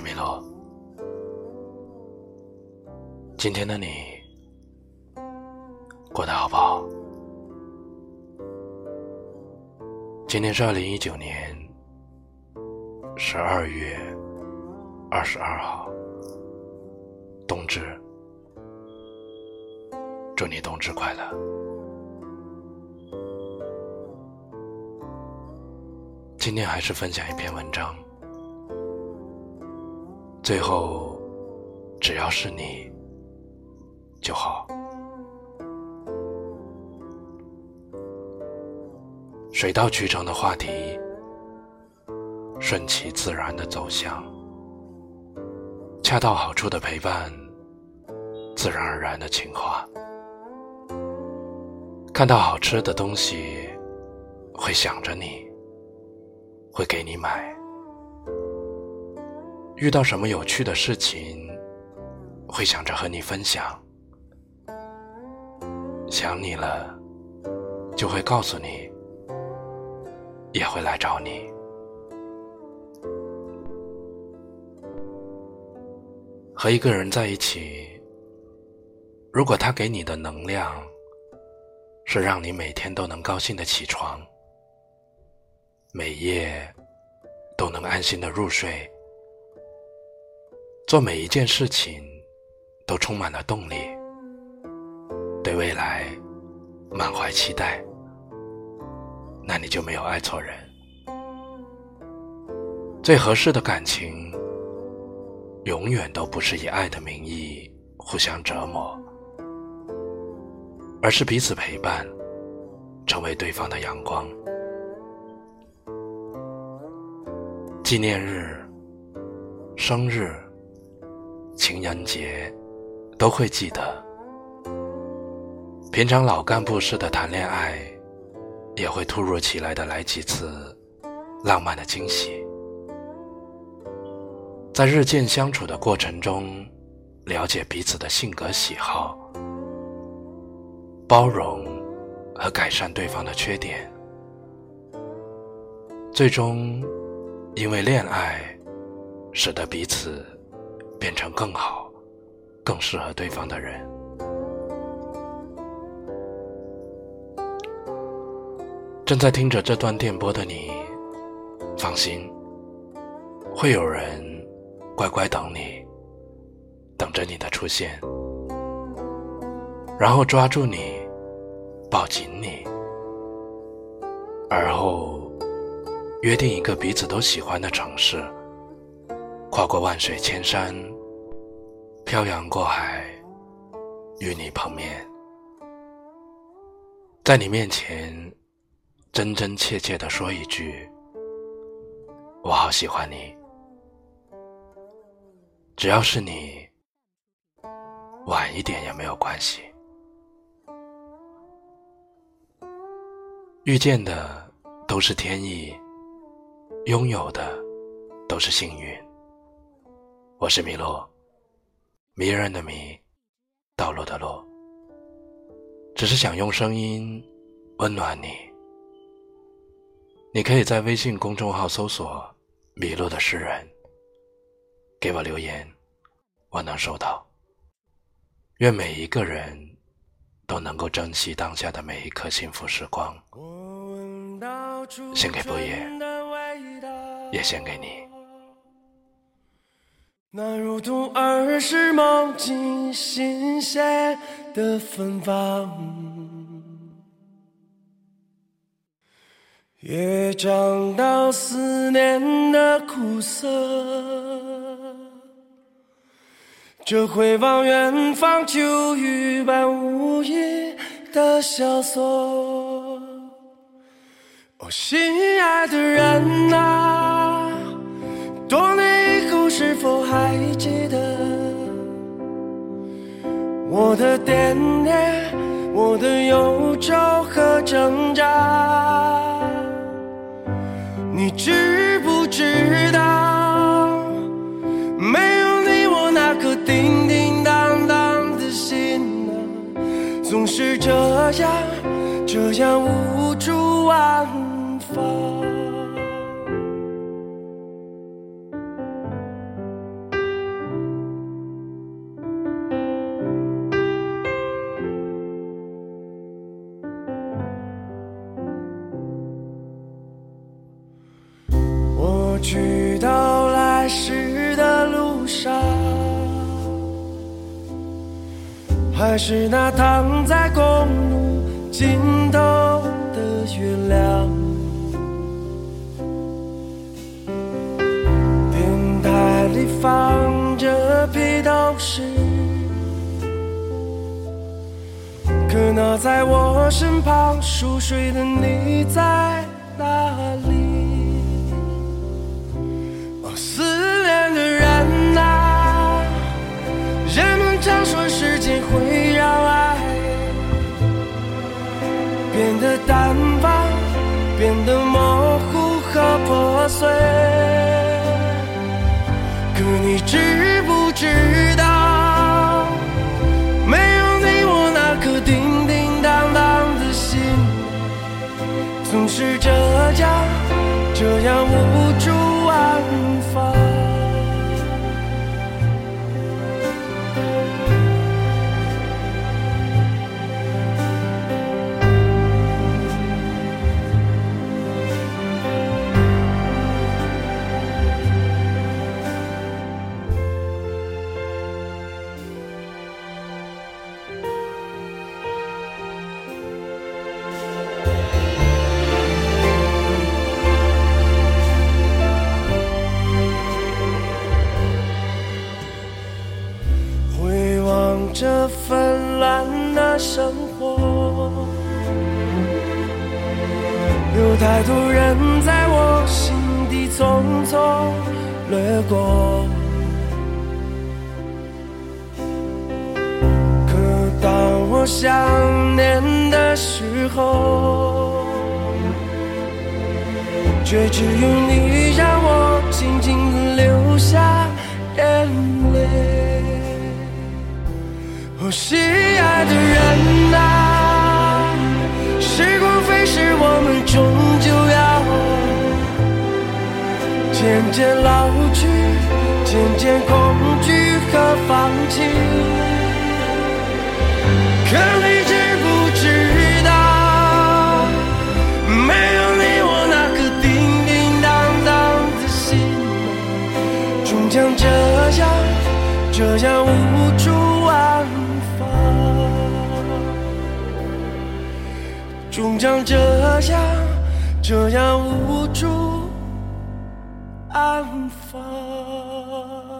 米洛。今天的你过得好不好？今天是二零一九年十二月二十二号，冬至。祝你冬至快乐！今天还是分享一篇文章。最后，只要是你就好。水到渠成的话题，顺其自然的走向，恰到好处的陪伴，自然而然的情话。看到好吃的东西，会想着你，会给你买。遇到什么有趣的事情，会想着和你分享。想你了，就会告诉你，也会来找你。和一个人在一起，如果他给你的能量是让你每天都能高兴的起床，每夜都能安心的入睡。做每一件事情都充满了动力，对未来满怀期待，那你就没有爱错人。最合适的感情，永远都不是以爱的名义互相折磨，而是彼此陪伴，成为对方的阳光。纪念日、生日。情人节都会记得，平常老干部式的谈恋爱，也会突如其来的来几次浪漫的惊喜。在日渐相处的过程中，了解彼此的性格喜好，包容和改善对方的缺点，最终因为恋爱，使得彼此。变成更好、更适合对方的人。正在听着这段电波的你，放心，会有人乖乖等你，等着你的出现，然后抓住你，抱紧你，而后约定一个彼此都喜欢的城市。跨过万水千山，漂洋过海，与你碰面，在你面前真真切切的说一句：“我好喜欢你。”只要是你，晚一点也没有关系。遇见的都是天意，拥有的都是幸运。我是麋鹿，迷人的迷，道路的路。只是想用声音温暖你。你可以在微信公众号搜索“迷路的诗人”，给我留言，我能收到。愿每一个人都能够珍惜当下的每一刻幸福时光。献给不夜，也献给你。那如同儿时梦境新鲜的芬芳，也尝到思念的苦涩。这回望远方，秋雨般无意的萧索。哦，心爱的人啊，多年。是否还记得我的惦念，我的忧愁和挣扎？你知不知道，没有你，我那颗叮叮当当的心啊，总是这样，这样无去到来时的路上，还是那躺在公路尽头的月亮。电台里放着披头士，可那在我身旁熟睡的你在哪里？破碎。可你知不知道，没有你，我那颗叮叮当当的心，总是这样这样无助这纷乱的生活，有太多人在我心底匆匆掠过。可当我想念的时候，却只有你让我静静地流下眼泪。哦，心爱的人啊，时光飞逝，我们终究要渐渐老去，渐渐恐惧和放弃。可你知不知道，没有你，我那颗叮叮当当的心，终将这样这样像这样这样无助安放。